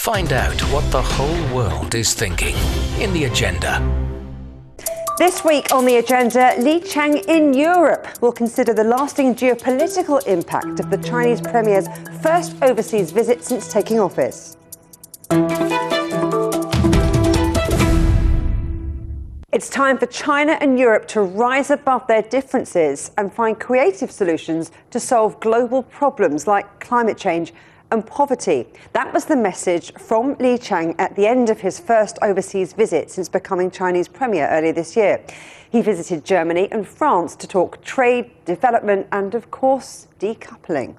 Find out what the whole world is thinking in the agenda. This week on the agenda, Li Qiang in Europe will consider the lasting geopolitical impact of the Chinese Premier's first overseas visit since taking office. It's time for China and Europe to rise above their differences and find creative solutions to solve global problems like climate change and poverty. That was the message from Li Qiang at the end of his first overseas visit since becoming Chinese premier earlier this year. He visited Germany and France to talk trade, development, and, of course, decoupling.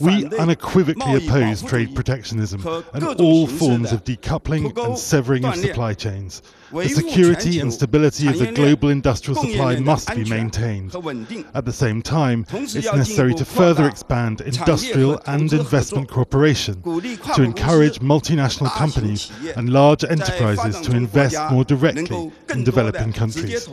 We unequivocally oppose trade protectionism and all forms of decoupling and severing of supply chains. The security and stability of the global industrial supply must be maintained. At the same time, it's necessary to further expand industrial and investment cooperation, to encourage multinational companies and large enterprises to invest more directly in developing countries.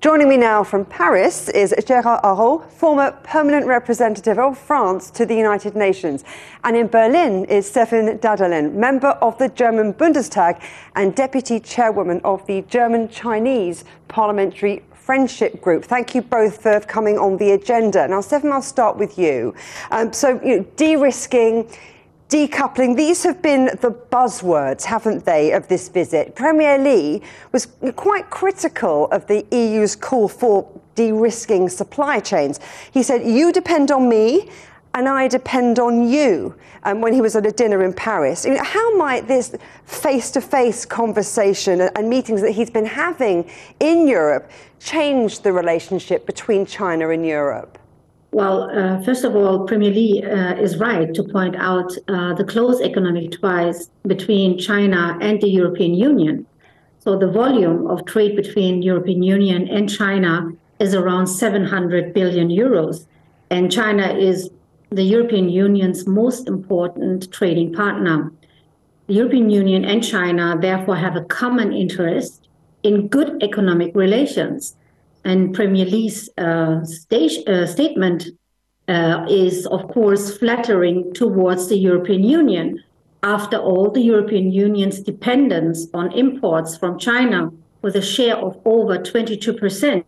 Joining me now from Paris is Gérard Araud, former permanent representative of France to the United Nations. And in Berlin is Sevim Dagdelen, member of the German Bundestag and deputy chairwoman of the German Chinese Parliamentary Friendship Group. Thank you both for coming on the agenda. Now, Sevim, I'll start with you. Um, so, you know, de risking decoupling, these have been the buzzwords, haven't they, of this visit? Premier Li was quite critical of the EU's call for de risking supply chains. He said, You depend on me. And I depend on you. Um, when he was at a dinner in Paris, how might this face-to-face conversation and meetings that he's been having in Europe change the relationship between China and Europe? Well, uh, first of all, Premier Li uh, is right to point out uh, the close economic ties between China and the European Union. So the volume of trade between European Union and China is around 700 billion euros, and China is the European Union's most important trading partner. The European Union and China therefore have a common interest in good economic relations and Premier Li's uh, stage, uh, statement uh, is, of course, flattering towards the European Union. After all, the European Union's dependence on imports from China, with a share of over 22%,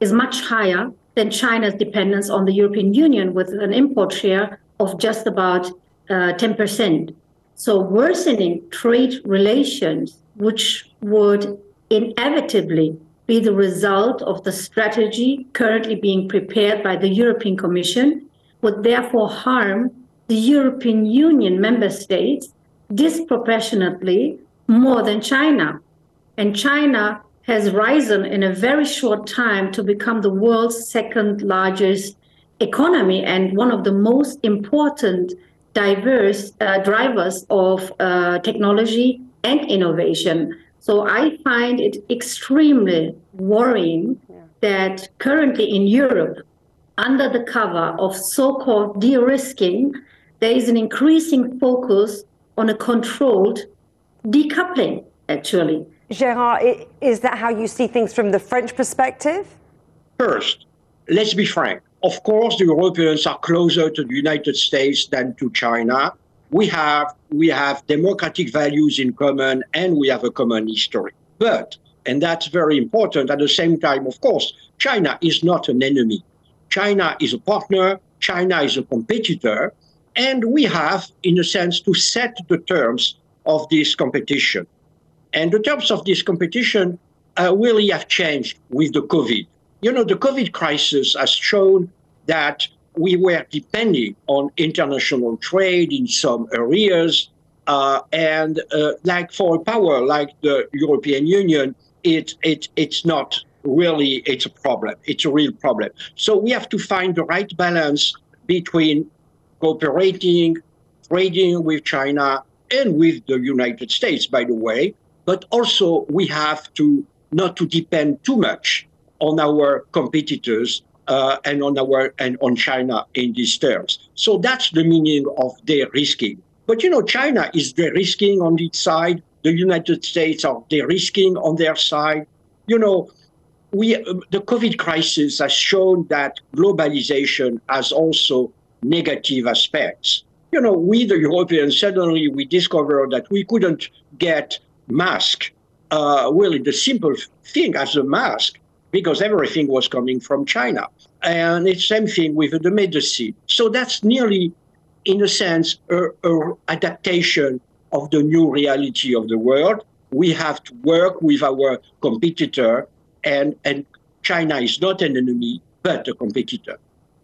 is much higher than China's dependence on the European Union, with an import share of just about uh, 10%. So, worsening trade relations, which would inevitably be the result of the strategy currently being prepared by the European Commission, would therefore harm the European Union member states disproportionately more than China. And China has risen in a very short time to become the world's second largest economy and one of the most important diverse uh, drivers of uh, technology and innovation. So I find it extremely worrying yeah. that currently in Europe, under the cover of so called de risking, there is an increasing focus on a controlled decoupling, actually. Gerard, is that how you see things from the French perspective? First, let's be frank. Of course, the Europeans are closer to the United States than to China we have we have democratic values in common and we have a common history. But and that's very important. At the same time, of course, China is not an enemy. China is a partner. China is a competitor, and we have, in a sense, to set the terms of this competition. And the terms of this competition uh, really have changed with the COVID. You know, the COVID crisis has shown that we were depending on international trade in some areas. Uh, and uh, like for a power like the European Union, it, it, it's not really it's a problem. It's a real problem. So we have to find the right balance between cooperating, trading with China and with the United States, by the way. But also we have to not to depend too much on our competitors uh, and on our and on China in these terms. So that's the meaning of de-risking. But you know, China is de-risking on its side. The United States are de-risking on their side. You know, we um, the COVID crisis has shown that globalization has also negative aspects. you know, we, the Europeans, suddenly we discovered that we couldn't get mask, uh, really the simple thing as a mask, because everything was coming from China. And it's same thing with the medicine. So that's nearly, in a sense, a, adaptation of the new reality of the world. We have to work with our competitor, and, and China is not an enemy, but a competitor.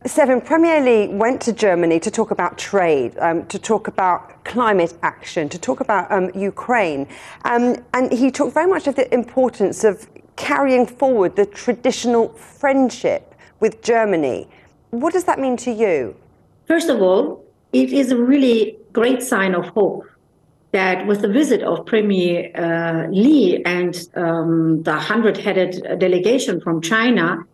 Sevim, Premier Li went to Germany to talk about trade, um, to talk about climate action, to talk about um, Ukraine. Um, and he talked very much of the importance of carrying forward the traditional friendship with Germany. What does that mean to you? First of all, it is a really great sign of hope that with the visit of Premier uh, Li and um, the 100 headed delegation from China,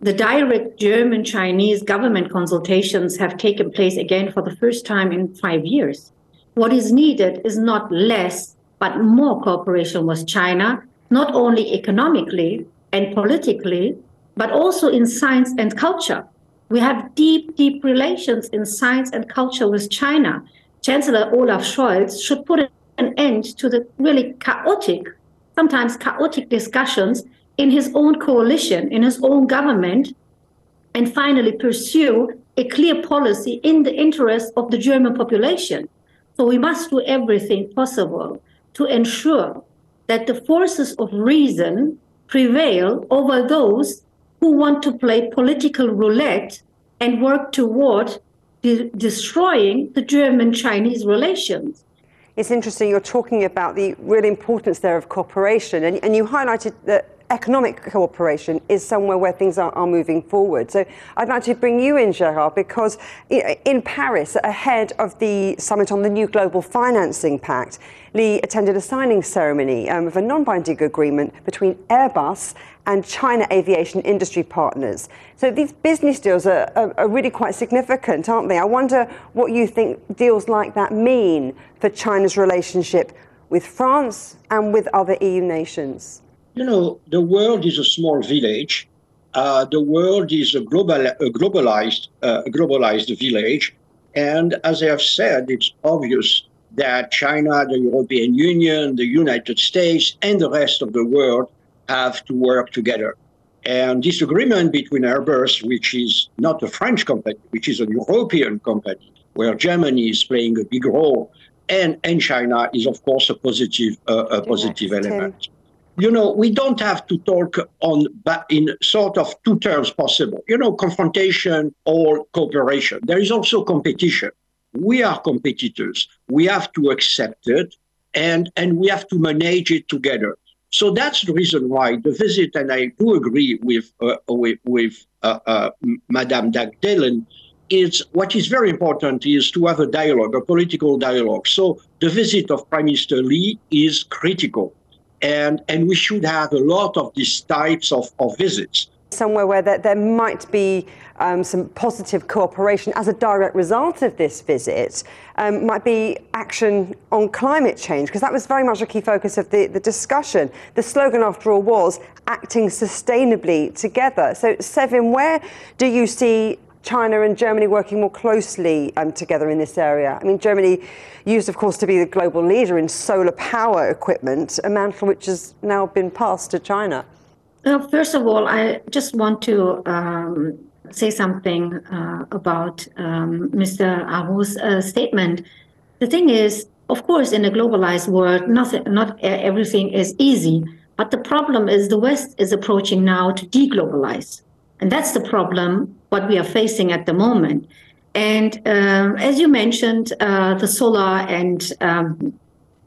the direct German Chinese government consultations have taken place again for the first time in five years. What is needed is not less, but more cooperation with China, not only economically and politically, but also in science and culture. We have deep, deep relations in science and culture with China. Chancellor Olaf Scholz should put an end to the really chaotic, sometimes chaotic discussions in his own coalition, in his own government, and finally pursue a clear policy in the interest of the German population. So we must do everything possible to ensure that the forces of reason prevail over those who want to play political roulette and work toward de- destroying the German Chinese relations. It's interesting, you're talking about the real importance there of cooperation, and, and you highlighted that economic cooperation is somewhere where things are, are, moving forward. So I'd like to bring you in, Gerard, because in Paris, ahead of the summit on the new global financing pact, Li attended a signing ceremony um, of a non binding agreement between Airbus and China Aviation Industry Partners. So these business deals are, are, are really quite significant, aren't they? I wonder what you think deals like that mean for China's relationship with France and with other EU nations you know, the world is a small village. Uh, the world is a global, a globalized, uh, globalized village, and as I have said, it's obvious that China, the European Union, the United States, and the rest of the world have to work together. And this agreement between Airbus, which is not a French company, which is a European company, where Germany is playing a big role, and, and China is, of course, a positive, uh, a positive element you know, we don't have to talk on in sort of two terms possible. You know, confrontation or cooperation. There is also competition. We are competitors. We have to accept it, and and we have to manage it together. So that's the reason why the visit, and I do agree with uh, with, with uh, uh, Madame Dagdelen, is what is very important is to have a dialogue, a political dialogue. So the visit of Prime Minister Li is critical and and we should have a lot of these types of, of visits somewhere where there, there might be um, some positive cooperation as a direct result of this visit um, might be action on climate change, because that was very much a key focus of the, the discussion. The slogan, after all, was acting sustainably together. So, Sevim, where do you see China and Germany working more closely um, together in this area? I mean, Germany used, of course, to be the global leader in solar power equipment, a mantle which has now been passed to China. Well, first of all, I just want to um, say something uh, about um, Mr. Araud's uh, statement. The thing is, of course, in a globalized world, nothing, not everything is easy. But the problem is the West is approaching now to deglobalize. And that's the problem, what we are facing at the moment. And um, as you mentioned, uh, the solar and um,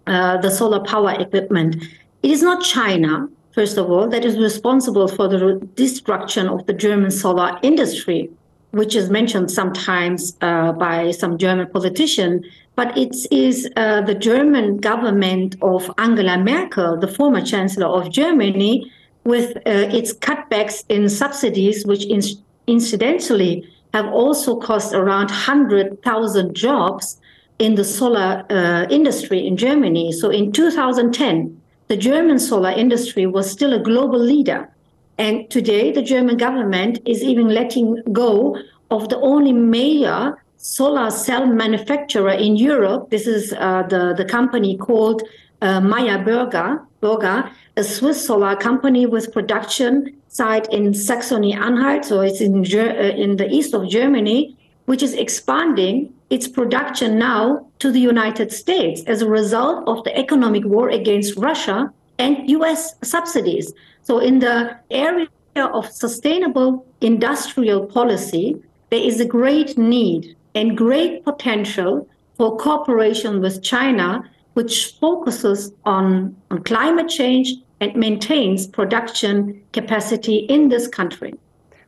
uh, the solar power equipment, it is not China, first of all, that is responsible for the destruction of the German solar industry, which is mentioned sometimes uh, by some German politician. But it is uh, the German government of Angela Merkel, the former chancellor of Germany, with uh, its cutbacks in subsidies, which in- incidentally have also cost around 100,000 jobs in the solar uh, industry in Germany. So in 2010, the German solar industry was still a global leader. And today, the German government is even letting go of the only major solar cell manufacturer in Europe. This is uh, the, the company called uh, Meyer Burger, Burger, a Swiss solar company with production site in Saxony-Anhalt, so it's in, uh, in the east of Germany, which is expanding its production now to the United States as a result of the economic war against Russia and US subsidies. So, in the area of sustainable industrial policy, there is a great need and great potential for cooperation with China, which focuses on, on climate change and maintains production capacity in this country.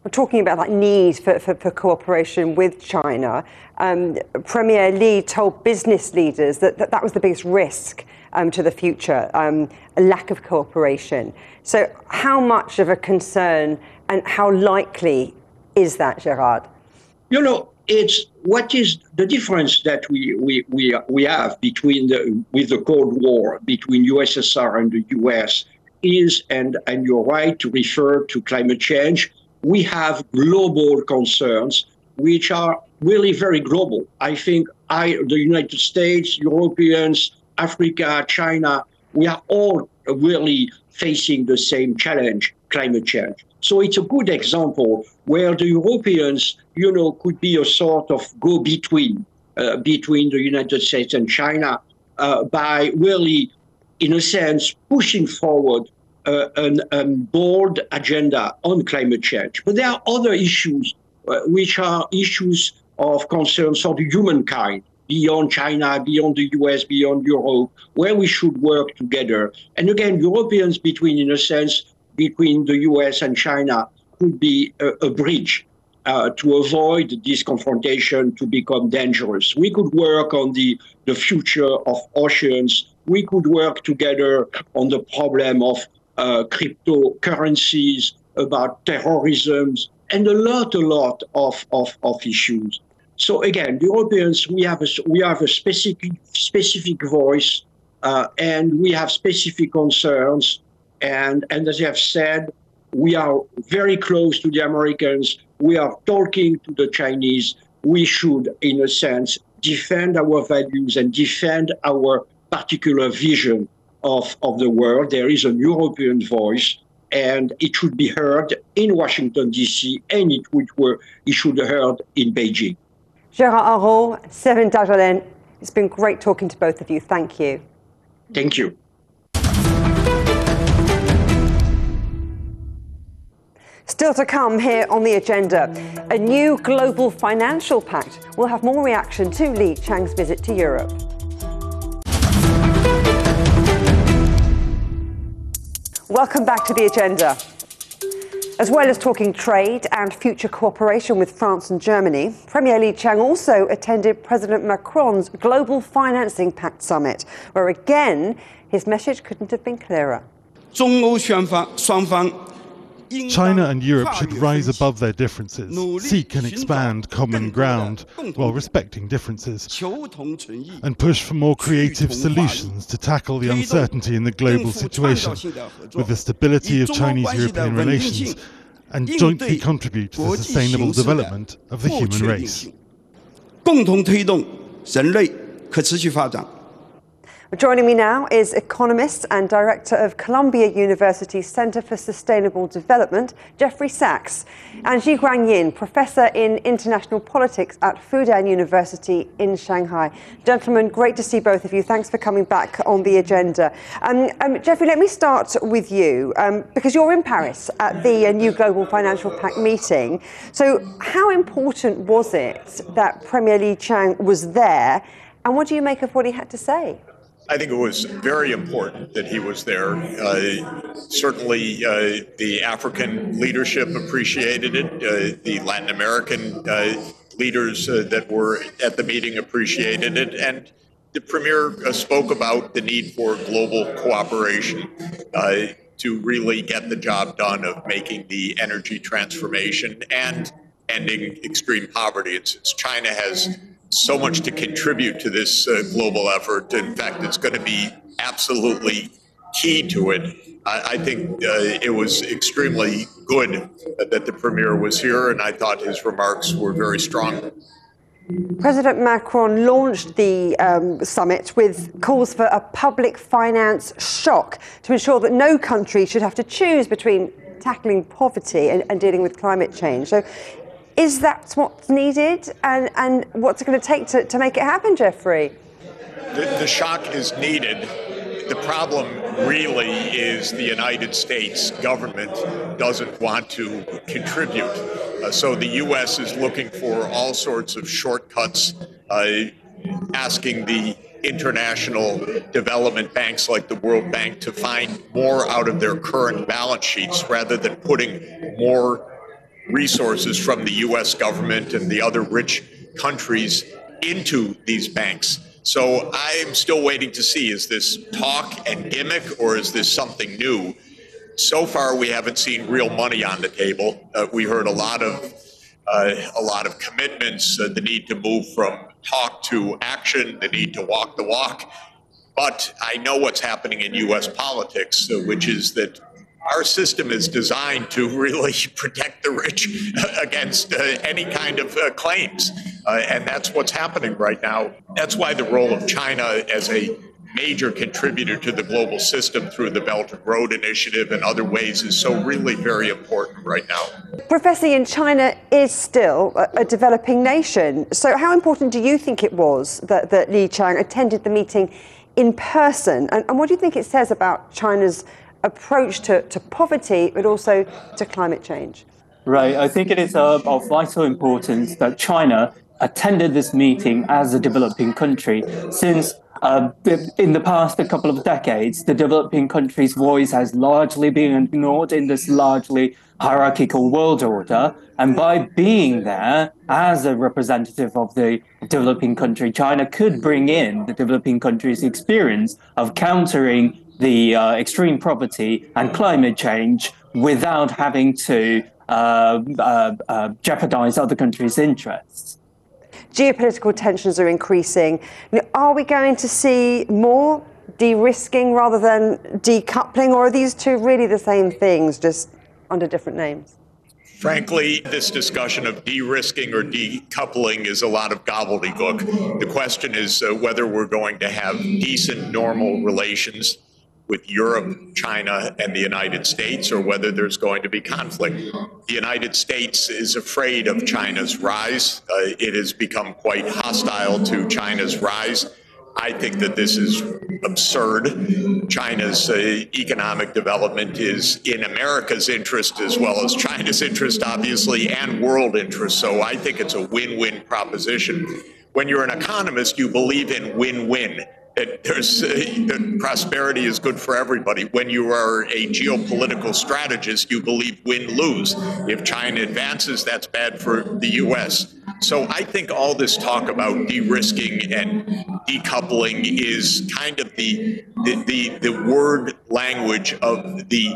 We're talking about that need for, for, for cooperation with China. Um, Premier Li told business leaders that, that that was the biggest risk um, to the future, um, a lack of cooperation. So, how much of a concern and how likely is that, Gerard? You know, it's what is the difference that we we, we, we have between the with the Cold War between USSR and the US is and and you're right to refer to climate change. We have global concerns which are really very global. I think I the United States, Europeans, Africa, China, we are all really facing the same challenge, climate change. So it's a good example where the Europeans, you know, could be a sort of go-between uh, between the United States and China uh, by really, in a sense, pushing forward uh, an bold agenda on climate change. But there are other issues uh, which are issues of concern for the humankind beyond China, beyond the US, beyond Europe, where we should work together. And again, Europeans between, in a sense, between the US and China could be a, a bridge uh, to avoid this confrontation to become dangerous. We could work on the, the future of oceans. We could work together on the problem of uh, cryptocurrencies, about terrorism, and a lot, a lot of, of, of issues. So again, the Europeans, we have a, we have a specific specific voice, uh, and we have specific concerns. And and as I have said, we are very close to the Americans. We are talking to the Chinese. We should, in a sense, defend our values and defend our particular vision of, of the world. There is a European voice, and it should be heard in Washington, D.C., and it, would, it should be heard in Beijing. Gérard Araud, Sevim Dagdelen, it's been great talking to both of you. Thank you. Thank you. Still to come here on the agenda, a new global financial pact will have more reaction to Li Qiang's visit to Europe. Welcome back to the agenda. As well as talking trade and future cooperation with France and Germany, Premier Li Qiang also attended President Macron's Global Financing Pact Summit, where again his message couldn't have been clearer. China and Europe should rise above their differences, seek and expand common ground while respecting differences, and push for more creative solutions to tackle the uncertainty in the global situation with the stability of Chinese European relations and jointly contribute to the sustainable development of the human race. Joining me now is economist and director of Columbia University Center for Sustainable Development, Jeffrey Sachs, and Zhiguang Yin, professor in international politics at Fudan University in Shanghai. Gentlemen, great to see both of you. Thanks for coming back on the agenda. Um, um, Jeffrey, let me start with you um, because you're in Paris at the uh, new Global Financial Pact meeting. So, how important was it that Premier Li Qiang was there, and what do you make of what he had to say? I think it was very important that he was there. Uh, certainly, uh, the African leadership appreciated it. Uh, the Latin American uh, leaders uh, that were at the meeting appreciated it. And the premier uh, spoke about the need for global cooperation to really get the job done of making the energy transformation and ending extreme poverty. Since China has so much to contribute to this uh, global effort. In fact, it's going to be absolutely key to it. I, I think uh, it was extremely good that the premier was here, and I thought his remarks were very strong. President Macron launched the um, summit with calls for a public finance shock to ensure that no country should have to choose between tackling poverty and, and dealing with climate change. So, is that what's needed, and, and what's it going to take to, to make it happen, Jeffrey? The, the shock is needed. The problem really is the United States government doesn't want to contribute. Uh, so the U.S. is looking for all sorts of shortcuts, uh, asking the international development banks like the World Bank to find more out of their current balance sheets rather than putting more resources from the US government and the other rich countries into these banks. So I'm still waiting to see is this talk and gimmick or is this something new? So far, we haven't seen real money on the table. Uh, we heard a lot of uh, a lot of commitments, uh, the need to move from talk to action, the need to walk the walk. But I know what's happening in U.S. politics, uh, which is that our system is designed to really protect the rich against uh, any kind of uh, claims. Uh, and that's what's happening right now. That's why the role of China as a major contributor to the global system through the Belt and Road Initiative and other ways is so really very important right now. Professor Yin, China is still a, developing nation. So, how important do you think it was that, that Li Qiang attended the meeting in person? And, and what do you think it says about China's approach to, to poverty, but also to climate change? Right. I think it is uh, of vital importance that China attended this meeting as a developing country, since uh, in the past a couple of decades, the developing country's voice has largely been ignored in this largely hierarchical world order. And by being there as a representative of the developing country, China could bring in the developing country's experience of countering the uh, extreme poverty and climate change without having to uh, uh, uh, jeopardize other countries' interests. Geopolitical tensions are increasing. Are we going to see more de risking rather than decoupling, or are these two really the same things, just under different names? Frankly, this discussion of de risking or decoupling is a lot of gobbledygook. The question is uh, whether we're going to have decent, normal relations with Europe, China, and the United States, or whether there's going to be conflict. The United States is afraid of China's rise. Uh, it has become quite hostile to China's rise. I think that this is absurd. China's uh, economic development is in America's interest as well as China's interest, obviously, and world interest. So I think it's a win win proposition. When you're an economist, you believe in win win that there's uh, prosperity is good for everybody. When you are a geopolitical strategist, you believe win lose. If China advances, that's bad for the U.S. So I think all this talk about de-risking and decoupling is kind of the the, the, the word language of the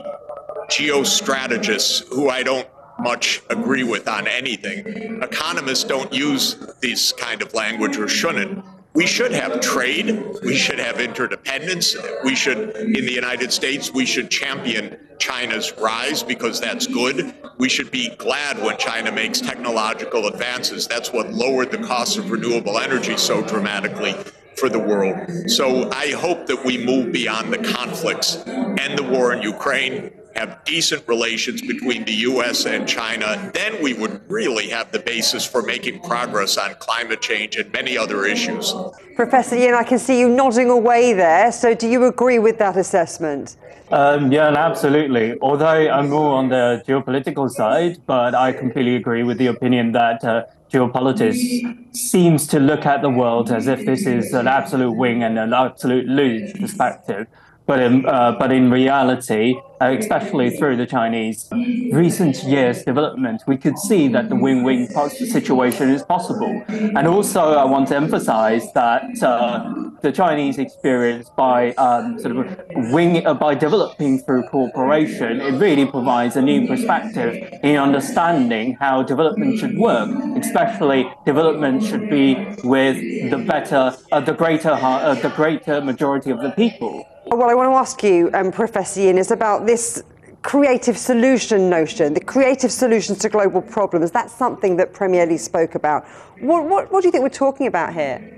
geostrategists who I don't much agree with on anything. Economists don't use this kind of language or shouldn't we should have trade. We should have interdependence. We should, in the United States, we should champion China's rise because that's good. We should be glad when China makes technological advances. That's what lowered the cost of renewable energy so dramatically for the world. So I hope that we move beyond the conflicts and the war in Ukraine have decent relations between the U.S. and China, then we would really have the basis for making progress on climate change and many other issues. Professor Yin, I can see you nodding away there. So, do you agree with that assessment? Um, yeah, absolutely. Although I'm more on the geopolitical side, but I completely agree with the opinion that uh, geopolitics seems to look at the world as if this is an absolute win and an absolute lose perspective. But in, uh, but in reality, uh, especially through the Chinese recent years' development, we could see that the win-win situation is possible. And also, I want to emphasize that uh, the Chinese experience by um, sort of wing uh, by developing through cooperation, it really provides a new perspective in understanding how development should work. Especially, development should be with the better, uh, the greater, uh, the greater majority of the people. What I want to ask you, um, Professor Yin, is about this creative solution notion, the creative solutions to global problems. That's something that Premier Li spoke about. What, what, what do you think we're talking about here?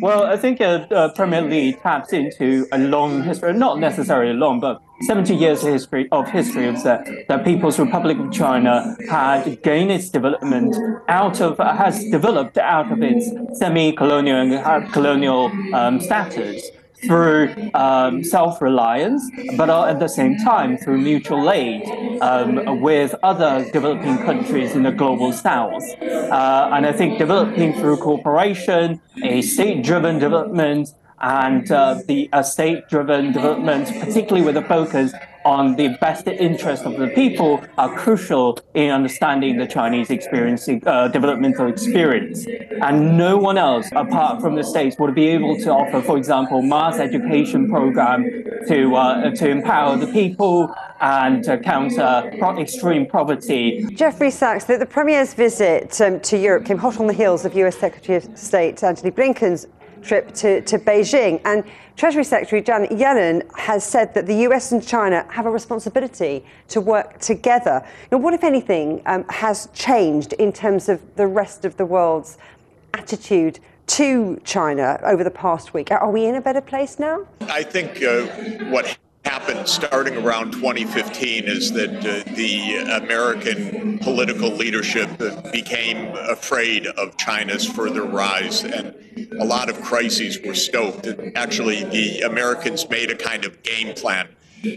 Well, I think uh, uh, Premier Li taps into a long history, not necessarily long, but 70 years of history of history of the, the People's Republic of China had gained its development out of has developed out of its semi-colonial and colonial um, status through um, self-reliance, but at the same time through mutual aid um, with other developing countries in the global south. Uh, and I think developing through cooperation, a state-driven development, and uh, the uh, state-driven development, particularly with a focus on the best interest of the people are crucial in understanding the Chinese experience, uh, developmental experience. And no one else, apart from the states, would be able to offer, for example, mass education program to, uh, to empower the people and to counter extreme poverty. Jeffrey Sachs, the, the Premier's visit um, to Europe came hot on the heels of US Secretary of State Antony Blinken's trip to, to Beijing. And Treasury Secretary Janet Yellen has said that the US and China have a responsibility to work together. Now, what, if anything, um, has changed in terms of the rest of the world's attitude to China over the past week? Are we in a better place now? I think uh, what happened starting around 2015 is that uh, the American political leadership became afraid of China's further rise, and a lot of crises were stoked. Actually, the Americans made a kind of game plan.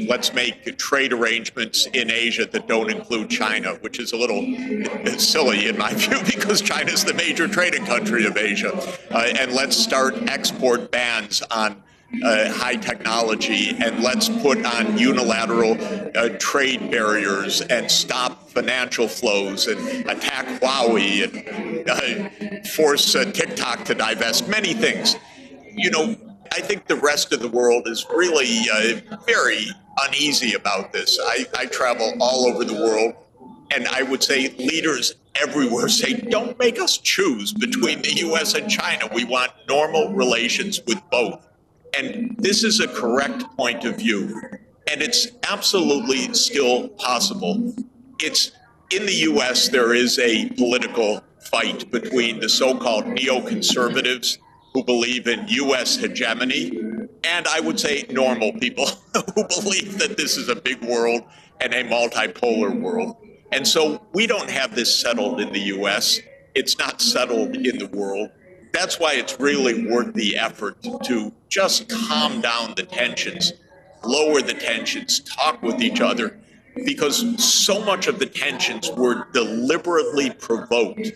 Let's make trade arrangements in Asia that don't include China, which is a little silly in my view because China is the major trading country of Asia. Uh, and let's start export bans on uh, high technology and let's put on unilateral uh, trade barriers and stop financial flows and attack Huawei and uh, force uh, TikTok to divest many things. You know, I think the rest of the world is really uh, very uneasy about this. I, I travel all over the world, and I would say leaders everywhere say, don't make us choose between the US and China. We want normal relations with both. And this is a correct point of view. And it's absolutely still possible. It's in the US, there is a political fight between the so called neoconservatives who believe in US hegemony and I would say normal people who believe that this is a big world and a multipolar world. And so we don't have this settled in the US. It's not settled in the world that's why it's really worth the effort to just calm down the tensions, lower the tensions, talk with each other, because so much of the tensions were deliberately provoked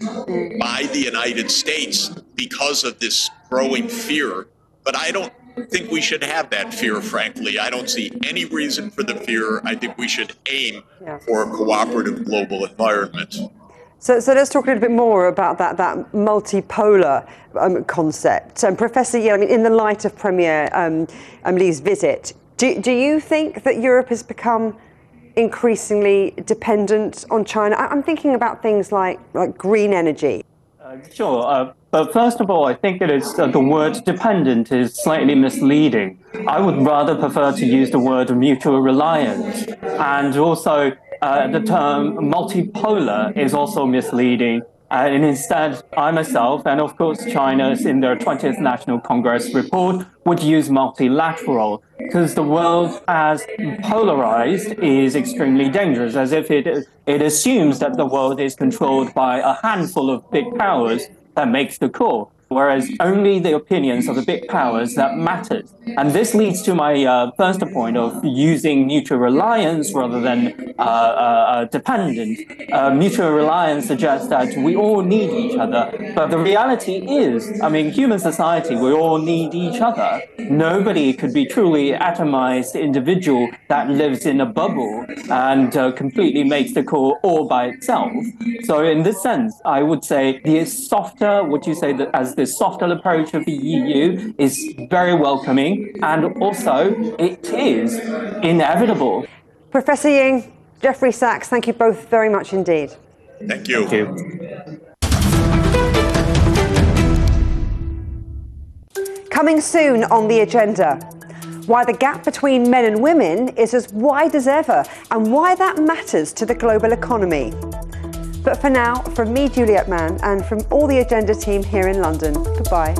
by the United States because of this growing fear. But I don't think we should have that fear, frankly. I don't see any reason for the fear. I think we should aim for a cooperative global environment. So, so let's talk a little bit more about that, that multipolar um, concept. Um, Professor Yale, I mean, in the light of Premier um, um, Li's visit, do, do you think that Europe has become increasingly dependent on China? I'm thinking about things like, like green energy. Uh, sure. Uh, but first of all, I think that it's, uh, the word dependent is slightly misleading. I would rather prefer to use the word mutual reliance. And also, uh, the term multipolar is also misleading. Uh, and instead, I myself, and of course China's in their 20th National Congress report, would use multilateral because the world as polarized is extremely dangerous, as if it, it assumes that the world is controlled by a handful of big powers that makes the call whereas only the opinions of the big powers that matters. And this leads to my uh, first point of using mutual reliance rather than uh, uh, uh dependent. Uh, mutual reliance suggests that we all need each other, but the reality is, I mean, human society, we all need each other. Nobody could be truly atomized individual that lives in a bubble and uh, completely makes the call all by itself. So in this sense, I would say the softer, what you say that as the softer approach of the EU is very welcoming, and also it is inevitable. Professor Yin, Jeffrey Sachs, thank you both very much indeed. Thank you. Thank you. Coming soon on the agenda. why the gap between men and women is as wide as ever, and why that matters to the global economy. But for now, from me, Juliet Mann, and from all the Agenda team here in London, goodbye.